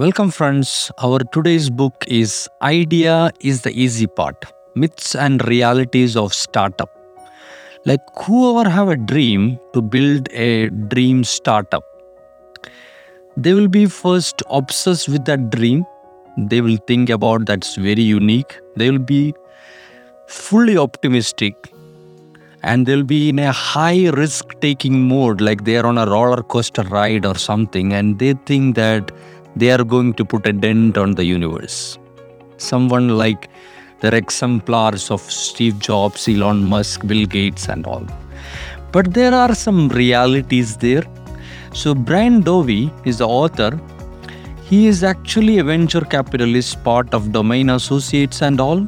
Welcome, friends. Our today's book is Idea is the Easy Part Myths and Realities of Startup. Like, whoever have a dream to build a dream startup, they will be first obsessed with that dream. They will think about that's very unique. They will be fully optimistic and they'll be in a high risk taking mode like they are on a roller coaster ride or something and they think that they are going to put a dent on the universe. Someone like the exemplars of steve jobs elon musk bill gates and all. But there are some realities there. So brian dovey is the author. He is actually a venture capitalist part of domain associates and all.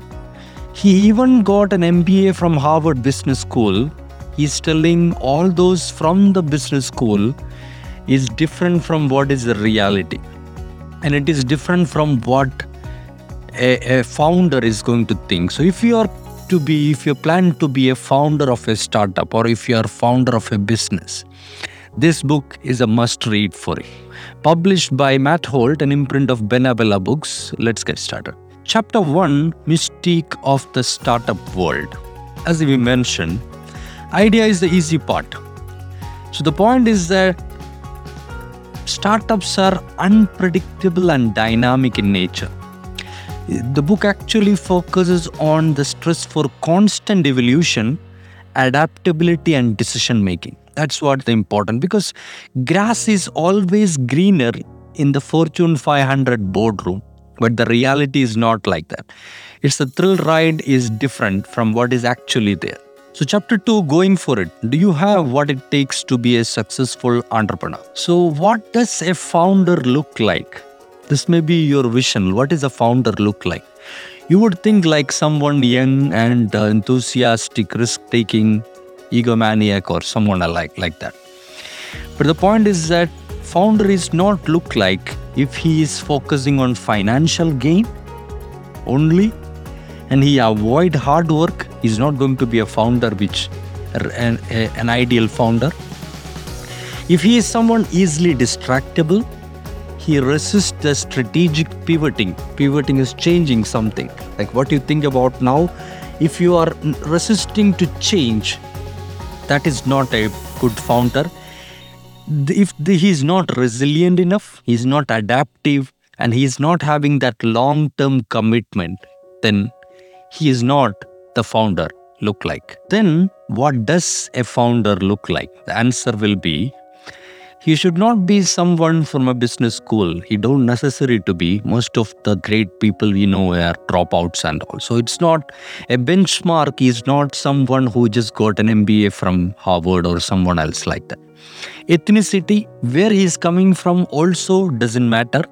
He even got an MBA from Harvard Business School. He's telling all those from the business school is different from what is the reality. And it is different from what a, a founder is going to think. So if you are to be, if you plan to be a founder of a startup or if you are founder of a business, this book is a must read for you. Published by Matt Holt, an imprint of BenBella Books. Let's get started. Chapter 1 Mystique of the Startup World. As we mentioned, idea is the easy part. So the point is that startups are unpredictable and dynamic in nature. The book actually focuses on the stress for constant evolution, adaptability, and decision making. That's what the important because grass is always greener in the Fortune 500 boardroom but the reality is not like that it's the thrill ride is different from what is actually there so chapter 2 going for it. Do you have what it takes to be a successful entrepreneur? So what does a founder look like? This may be your vision. What does a founder look like? You would think like someone young and uh, enthusiastic risk taking egomaniac or someone alike like that. But the point is that founder is not look like if he is focusing on financial gain only and he avoid hard work he's not going to be a founder which an, an ideal founder. If he is someone easily distractible he resists the strategic pivoting. Pivoting is changing something. Like what you think about now if you are resisting to change that is not a good founder. If the, is not resilient enough, he is not adaptive, and he is not having that long term commitment, then he is not the founder look like. Then, what does a founder look like? The answer will be he should not be someone from a business school. He don't necessary to be. Most of the great people we know are dropouts and all. So it's not a benchmark. He's not someone who just got an MBA from Harvard or someone else like that. Ethnicity, where he is coming from, also doesn't matter.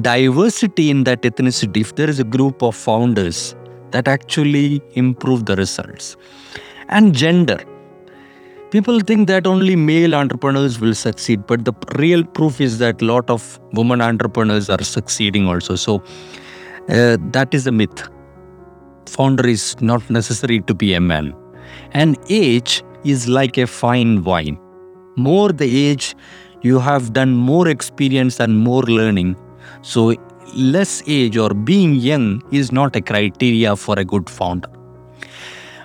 Diversity in that ethnicity, if there is a group of founders that actually improve the results. And gender. People think that only male entrepreneurs will succeed but the real proof is that a lot of women entrepreneurs are succeeding also. So uh, that is a myth. Founder is not necessary to be a man. And age is like a fine wine. More the age you have done more experience and more learning. So less age or being young is not a criteria for a good founder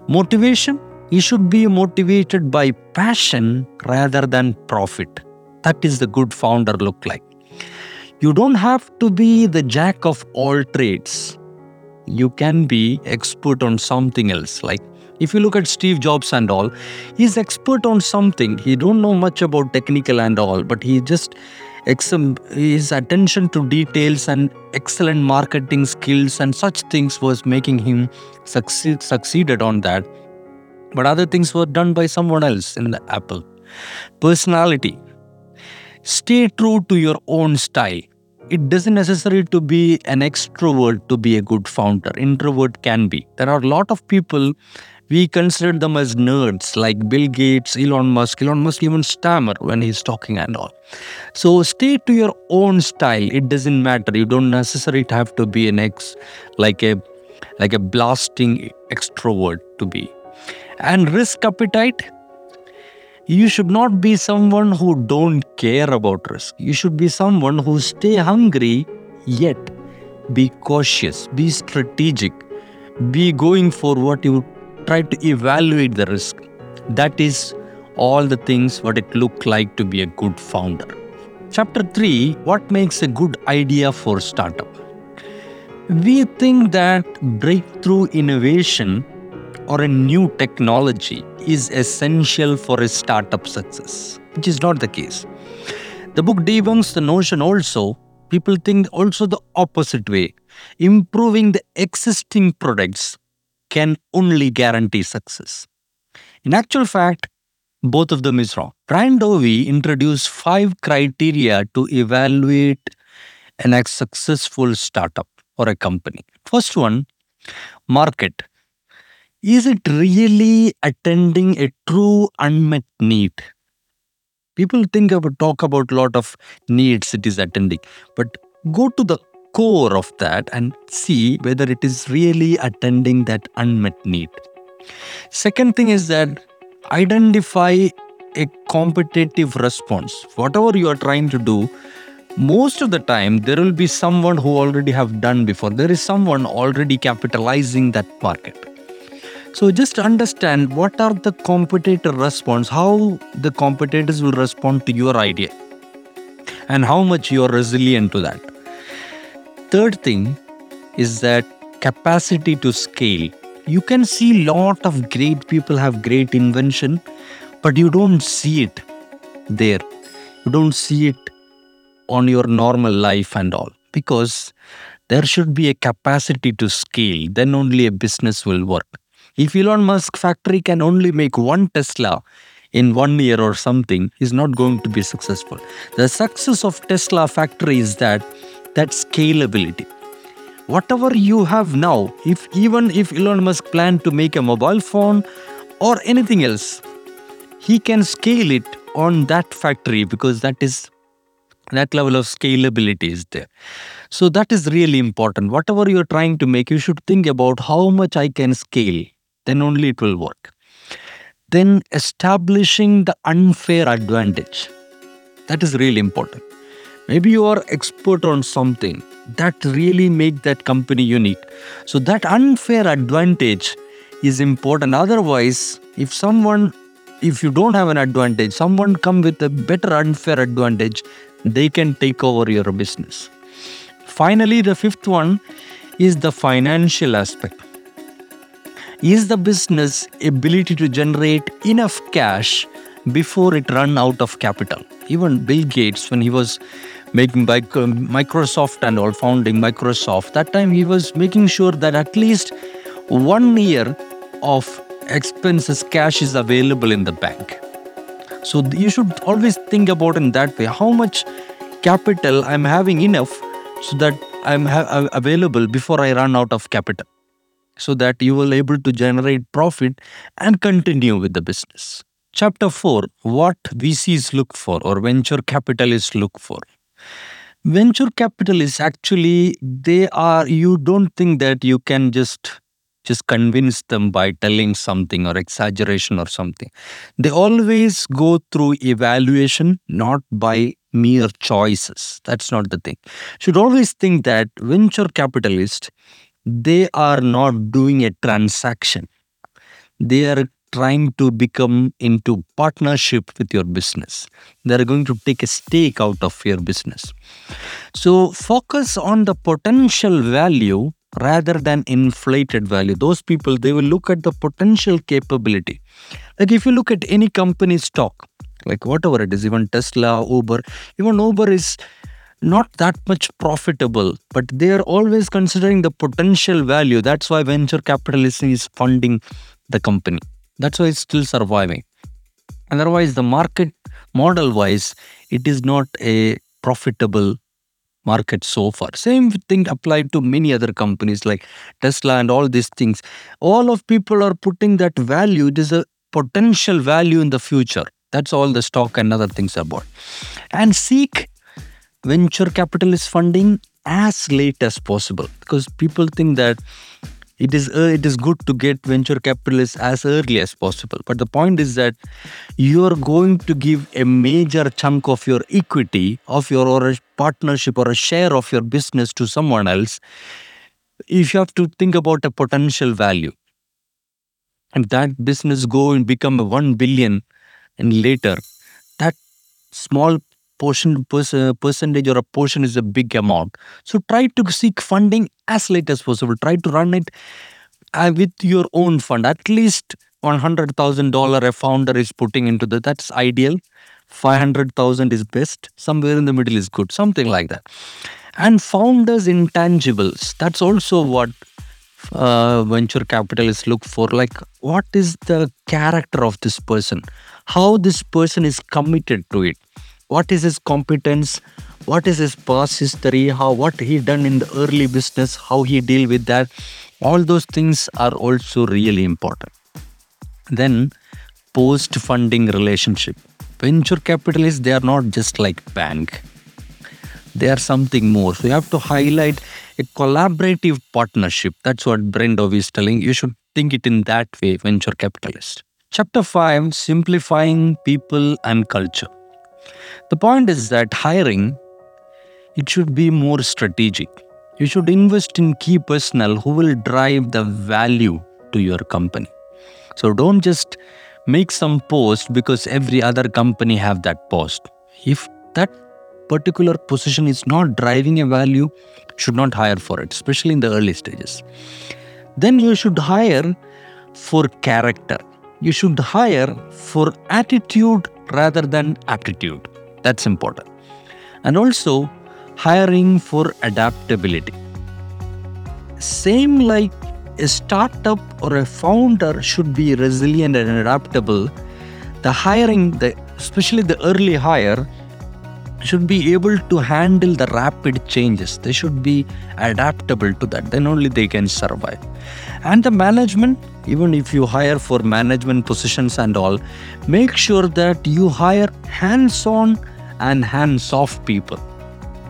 motivation you should be motivated by passion rather than profit. That is the good founder look like. You don't have to be the jack of all trades. You can be expert on something else. Like if you look at Steve Jobs and all, he's expert on something. He don't know much about technical and all, but he just his attention to details and excellent marketing skills and such things was making him succeed succeeded on that but other things were done by someone else in the Apple. Personality. Stay true to your own style. It doesn't necessary to be an extrovert to be a good founder. Introvert can be. There are a lot of people we consider them as nerds like Bill Gates, Elon Musk. Elon Musk even stammer when he's talking and all. So stay to your own style. It doesn't matter. You don't necessarily have to be an ex like a like a blasting extrovert to be and risk appetite you should not be someone who don't care about risk you should be someone who stay hungry yet be cautious be strategic be going for what you try to evaluate the risk that is all the things what it look like to be a good founder chapter 3 what makes a good idea for startup we think that breakthrough innovation or a new technology is essential for a startup success, which is not the case. The book debunks the notion also. People think also the opposite way. Improving the existing products can only guarantee success. In actual fact, both of them is wrong. Brian Dovey introduced five criteria to evaluate an successful startup or a company. First one, market. Is it really attending a true unmet need? People think about talk about a lot of needs it is attending, but go to the core of that and see whether it is really attending that unmet need. Second thing is that identify a competitive response. Whatever you are trying to do, most of the time there will be someone who already have done before there is someone already capitalizing that market so just understand what are the competitor response how the competitors will respond to your idea and how much you are resilient to that third thing is that capacity to scale. You can see lot of great people have great invention but you don't see it there. You don't see it on your normal life and all because there should be a capacity to scale then only a business will work. If elon musk factory can only make one tesla in one year or something is not going to be successful. The success of tesla factory is that that scalability. Whatever you have now if even if elon musk plan to make a mobile phone or anything else he can scale it on that factory because that is that level of scalability is there. So that is really important. Whatever you're trying to make you should think about how much i can scale then only it will work. Then establishing the unfair advantage. That is really important maybe you are expert on something that really make that company unique so that unfair advantage is important otherwise if someone if you don't have an advantage someone come with a better unfair advantage they can take over your business. Finally, the fifth one is the financial aspect. Is the business ability to generate enough cash before it run out of capital? Even Bill Gates, when he was making by Microsoft and all founding Microsoft, that time he was making sure that at least one year of expenses cash is available in the bank so you should always think about in that way how much capital I'm having enough so that I'm ha- available before I run out of capital so that you will able to generate profit and continue with the business. Chapter 4 What VCs look for or venture capitalists look for. Venture capitalists actually they are you don't think that you can just just convince them by telling something or exaggeration or something. They always go through evaluation, not by mere choices. That's not the thing. Should always think that venture capitalists, they are not doing a transaction. They are trying to become into partnership with your business. They are going to take a stake out of your business. So focus on the potential value rather than inflated value those people they will look at the potential capability like if you look at any company stock like whatever it is even tesla uber even uber is not that much profitable but they are always considering the potential value that's why venture capitalism is funding the company that's why it's still surviving otherwise the market model wise it is not a profitable market so far. Same thing applied to many other companies like Tesla and all these things. All of people are putting that value. It is a potential value in the future. That's all the stock and other things are about. And seek venture capitalist funding as late as possible because people think that it is uh, it is good to get venture capitalists as early as possible. But the point is that you are going to give a major chunk of your equity of your or a partnership or a share of your business to someone else if you have to think about a potential value. And that business go and become a 1 billion and later that small portion percentage or a portion is a big amount. So try to seek funding as late as possible. Try to run it uh, with your own fund. At least $100000 a founder is putting into that that's ideal. 500000 is best. Somewhere in the middle is good. Something like that. And founders intangibles that's also what uh, venture capitalists look for. Like what is the character of this person? How this person is committed to it what is his competence what is his past history how what he done in the early business how he deal with that all those things are also really important then post funding relationship venture capitalists they are not just like bank they are something more so you have to highlight a collaborative partnership. That's what Brian Dovey is telling. You should think it in that way, venture capitalist. Chapter 5 Simplifying People and Culture. The point is that hiring, it should be more strategic. You should invest in key personnel who will drive the value to your company. So don't just make some post because every other company have that post. If that particular position is not driving a value, should not hire for it, especially in the early stages. Then you should hire for character. You should hire for attitude rather than aptitude. That's important. And also hiring for adaptability. Same like a startup or a founder should be resilient and adaptable. The hiring, the especially the early hire, should be able to handle the rapid changes. They should be adaptable to that. Then only they can survive. And the management, even if you hire for management positions and all, make sure that you hire hands on and hands off people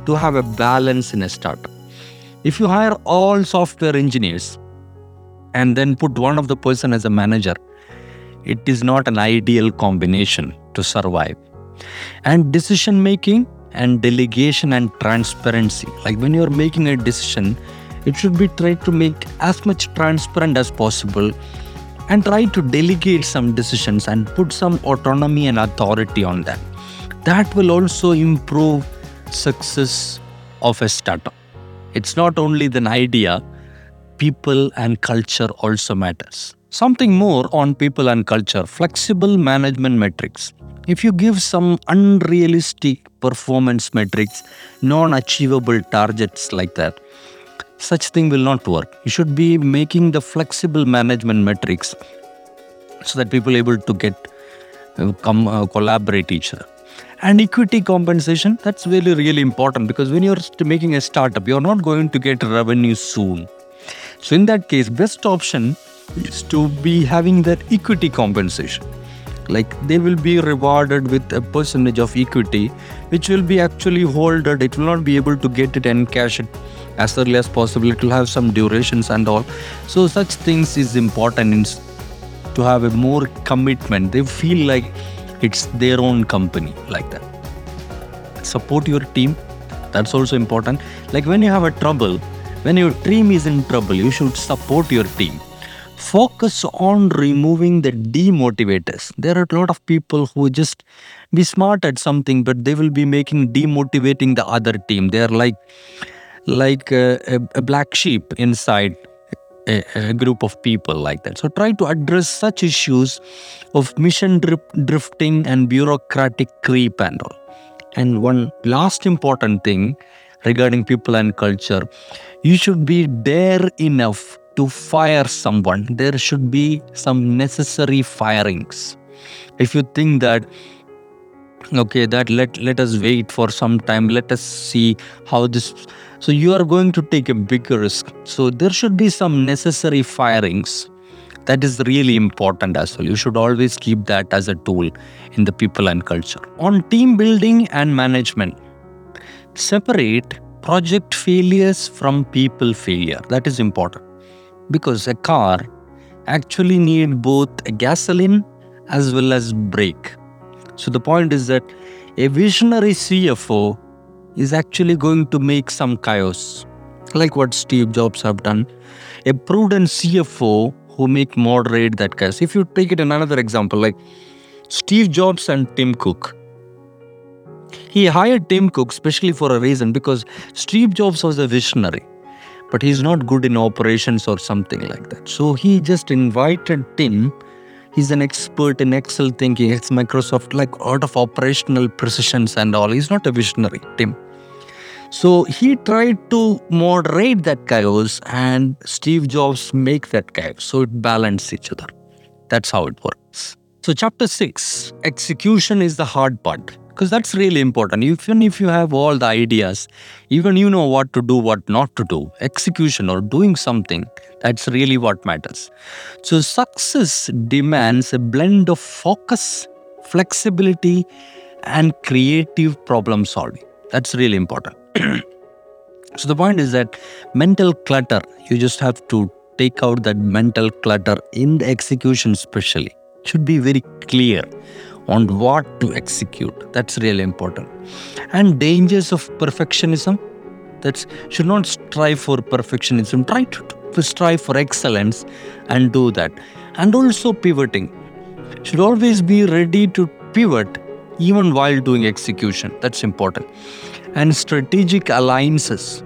to have a balance in a startup. If you hire all software engineers and then put one of the person as a manager, it is not an ideal combination to survive and decision making and delegation and transparency like when you're making a decision it should be tried to make as much transparent as possible and try to delegate some decisions and put some autonomy and authority on that that will also improve success of a startup. It's not only the idea people and culture also matters. Something more on people and culture flexible management metrics. If you give some unrealistic performance metrics, non achievable targets like that, such thing will not work. You should be making the flexible management metrics so that people are able to get uh, come uh, collaborate each other and equity compensation. That's really really important because when you're making a startup you're not going to get revenue soon. So in that case best option is to be having that equity compensation. Like they will be rewarded with a percentage of equity which will be actually holded. It will not be able to get it and cash it as early as possible. It will have some durations and all. So such things is important to have a more commitment. They feel like it's their own company like that. Support your team. That's also important. Like when you have a trouble when your team is in trouble you should support your team. Focus on removing the demotivators. There are a lot of people who just be smart at something, but they will be making demotivating the other team. They are like like a, a, a black sheep inside a, a, group of people like that. So try to address such issues of mission drifting and bureaucratic creep and all. And one last important thing regarding people and culture, you should be dare enough to fire someone, there should be some necessary firings. If you think that okay that let let us wait for some time. Let us see how this so you are going to take a bigger risk. So there should be some necessary firings. That is really important as well. You should always keep that as a tool in the people and culture. On team building and management separate project failures from people failure. That is important. Because a car actually need both gasoline as well as brake. So the point is that a visionary CFO is actually going to make some chaos, like what Steve Jobs have done. A prudent CFO who make moderate that chaos. If you take it in another example, like Steve Jobs and Tim Cook. He hired Tim Cook especially for a reason because Steve Jobs was a visionary, but he's not good in operations or something like that. So he just invited Tim. He's an expert in Excel thinking, it's Microsoft, like out of operational precisions and all. He's not a visionary, Tim. So he tried to moderate that chaos and Steve Jobs make that chaos. So it balanced each other. That's how it works. So chapter six, execution is the hard part because that's really important. Even if you have all the ideas even you know what to do what not to do execution or doing something that's really what matters. So success demands a blend of focus flexibility and creative problem solving. That's really important. So the point is that mental clutter you just have to take out that mental clutter in the execution especially. Should be very clear on what to execute. That's really important. And dangers of perfectionism. That should not strive for perfectionism. Try to strive for excellence and do that. And also pivoting. Should always be ready to pivot even while doing execution. That's important. And strategic alliances.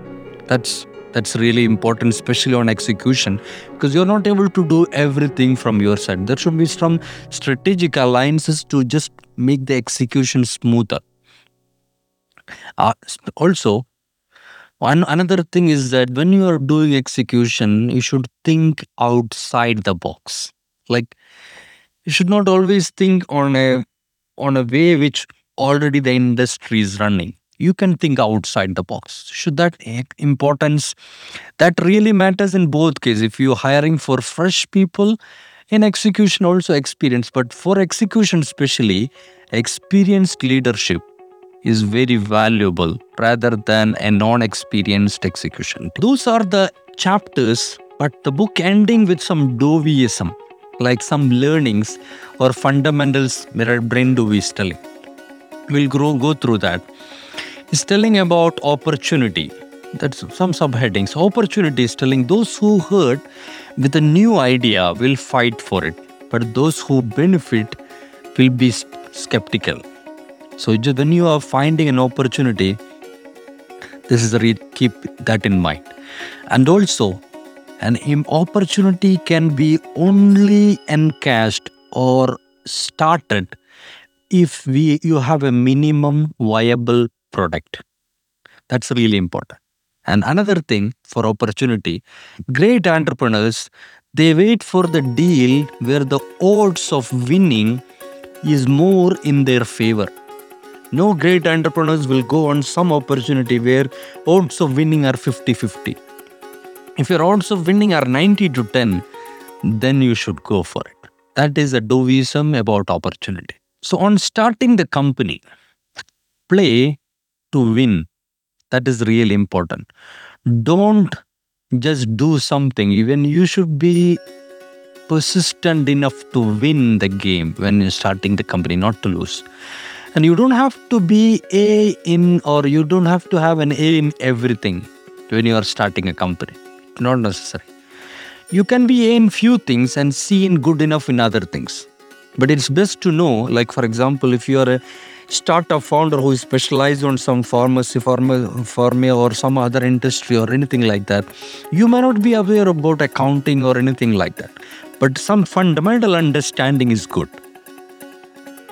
That's that's really important, especially on execution, because you're not able to do everything from your side. There should be some strategic alliances to just make the execution smoother. Uh, also, one another thing is that when you are doing execution, you should think outside the box. Like you should not always think on a on a way which already the industry is running you can think outside the box. Should that importance that really matters in both cases. If you're hiring for fresh people in execution also experience. But for execution especially experienced leadership is very valuable rather than a non-experienced execution. Those are the chapters but the book ending with some doveyism like some learnings or fundamentals brian dovey is we'll grow, go through that is telling about opportunity. That's some subheadings. Opportunity is telling those who hurt with a new idea will fight for it, but those who benefit will be skeptical. So when you are finding an opportunity, this is the read. Keep that in mind. And also, an opportunity can be only encashed or started if we you have a minimum viable product. That's really important. And another thing for opportunity, great entrepreneurs, they wait for the deal where the odds of winning is more in their favor. No great entrepreneurs will go on some opportunity where odds of winning are 50 50. If your odds of winning are 90 to 10, then you should go for it. That is a Doveyism about opportunity. So, on starting the company, play to win. That is really important. Don't just do something. Even you should be persistent enough to win the game when you're starting the company, not to lose. And you don't have to be A in or you don't have to have an A in everything when you are starting a company. Not necessary. You can be A in few things and C in good enough in other things. But it's best to know, like for example, if you are a startup founder who is specialized on some pharmacy, pharma, pharma or some other industry or anything like that, you may not be aware about accounting or anything like that. But some fundamental understanding is good.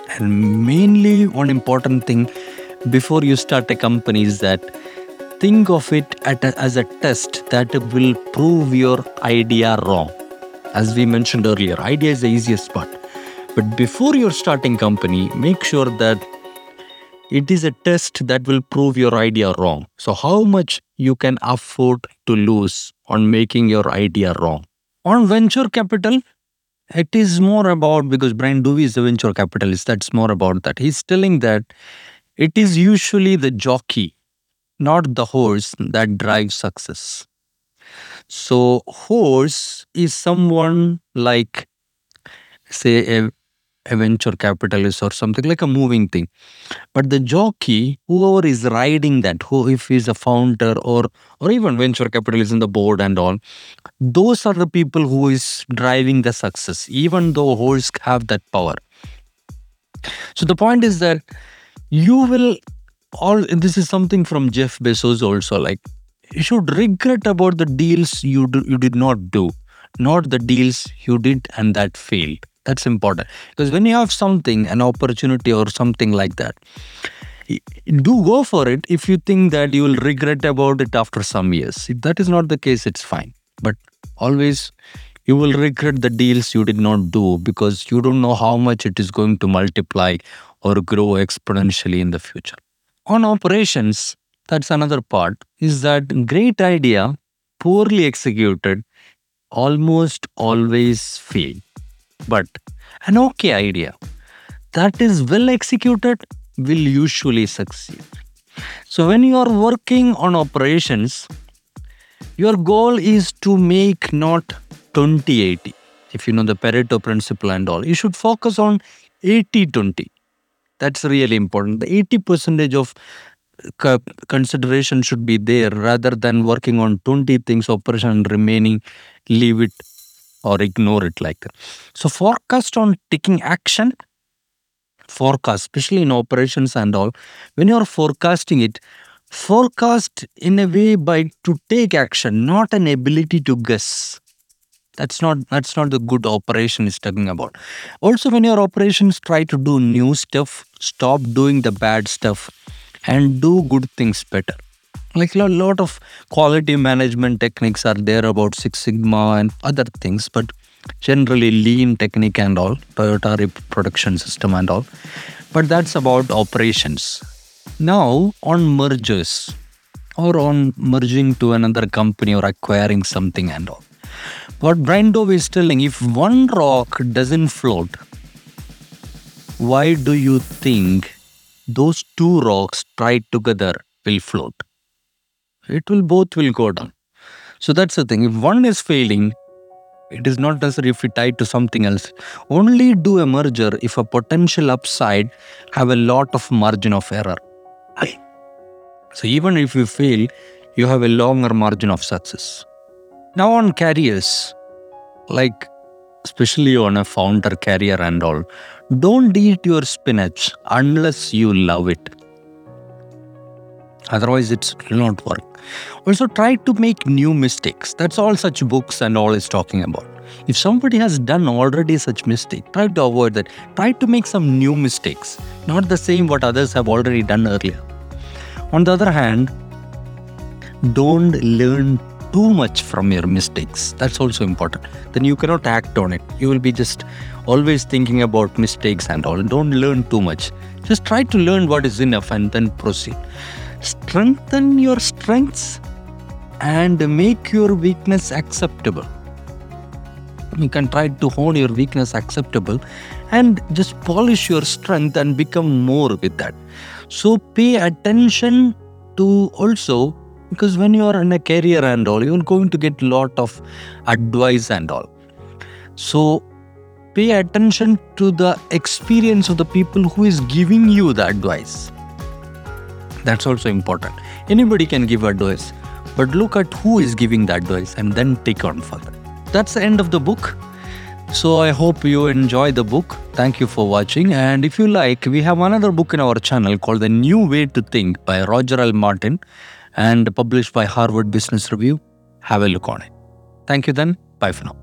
And mainly, one important thing before you start a company is that think of it a, as a test that will prove your idea wrong. As we mentioned earlier, idea is the easiest part. But before you're starting company, make sure that it is a test that will prove your idea wrong. So, how much you can afford to lose on making your idea wrong? On venture capital, it is more about because Brian Dovey is a venture capitalist, that's more about that. He's telling that it is usually the jockey, not the horse, that drives success. So, horse is someone like, say, a, a venture capitalist or something like a moving thing. But the jockey, whoever is riding that, who if he's a founder or or even venture capitalist in the board and all, those are the people who is driving the success. Even though horse have that power. So the point is that you will all. This is something from Jeff Bezos also. Like you should regret about the deals you do, you did not do, not the deals you did and that failed. That's important because when you have something, an opportunity or something like that, do go for it if you think that you will regret about it after some years. If that is not the case, it's fine. But always you will regret the deals you did not do because you don't know how much it is going to multiply or grow exponentially in the future. On operations, that's another part, is that great idea, poorly executed, almost always fail. But an okay idea that is well executed will usually succeed. So when you are working on operations, your goal is to make not 20 80. If you know the Pareto principle and all, you should focus on 80 20. That's really important. The 80 percentage of consideration should be there rather than working on 20 things operation and remaining leave it or ignore it like that. So forecast on taking action forecast especially in operations and all when you are forecasting it forecast in a way by to take action not an ability to guess. That's not that's not the good operation is talking about. Also when your operations try to do new stuff stop doing the bad stuff and do good things better like a lot of quality management techniques are there about six sigma and other things but generally lean technique and all toyota production system and all. But that's about operations. Now on mergers or on merging to another company or acquiring something and all. What Brian Dovey is telling if one rock doesn't float why do you think those two rocks tied together will float. It will both will go down. So that's the thing. If one is failing, it is not necessary if we tie to something else. Only do a merger if a potential upside have a lot of margin of error. So even if you fail, you have a longer margin of success. Now on careers, like especially on a founder career and all, don't eat your spinach unless you love it. Otherwise, it will not work. Also, try to make new mistakes. That's all such books and all is talking about. If somebody has done already such mistake, try to avoid that. Try to make some new mistakes, not the same what others have already done earlier. On the other hand, don't learn too much from your mistakes. That's also important. Then you cannot act on it. You will be just always thinking about mistakes and all. Don't learn too much. Just try to learn what is enough and then proceed. Strengthen your strengths and make your weakness acceptable. You can try to hone your weakness acceptable and just polish your strength and become more with that. So pay attention to also because when you are in a career and all you're going to get lot of advice and all so pay attention to the experience of the people who is giving you the advice that's also important anybody can give advice but look at who is giving the advice and then take on further that's the end of the book so i hope you enjoy the book thank you for watching and if you like we have another book in our channel called the new way to think by roger l martin and published by Harvard Business Review. Have a look on it. Thank you then. Bye for now.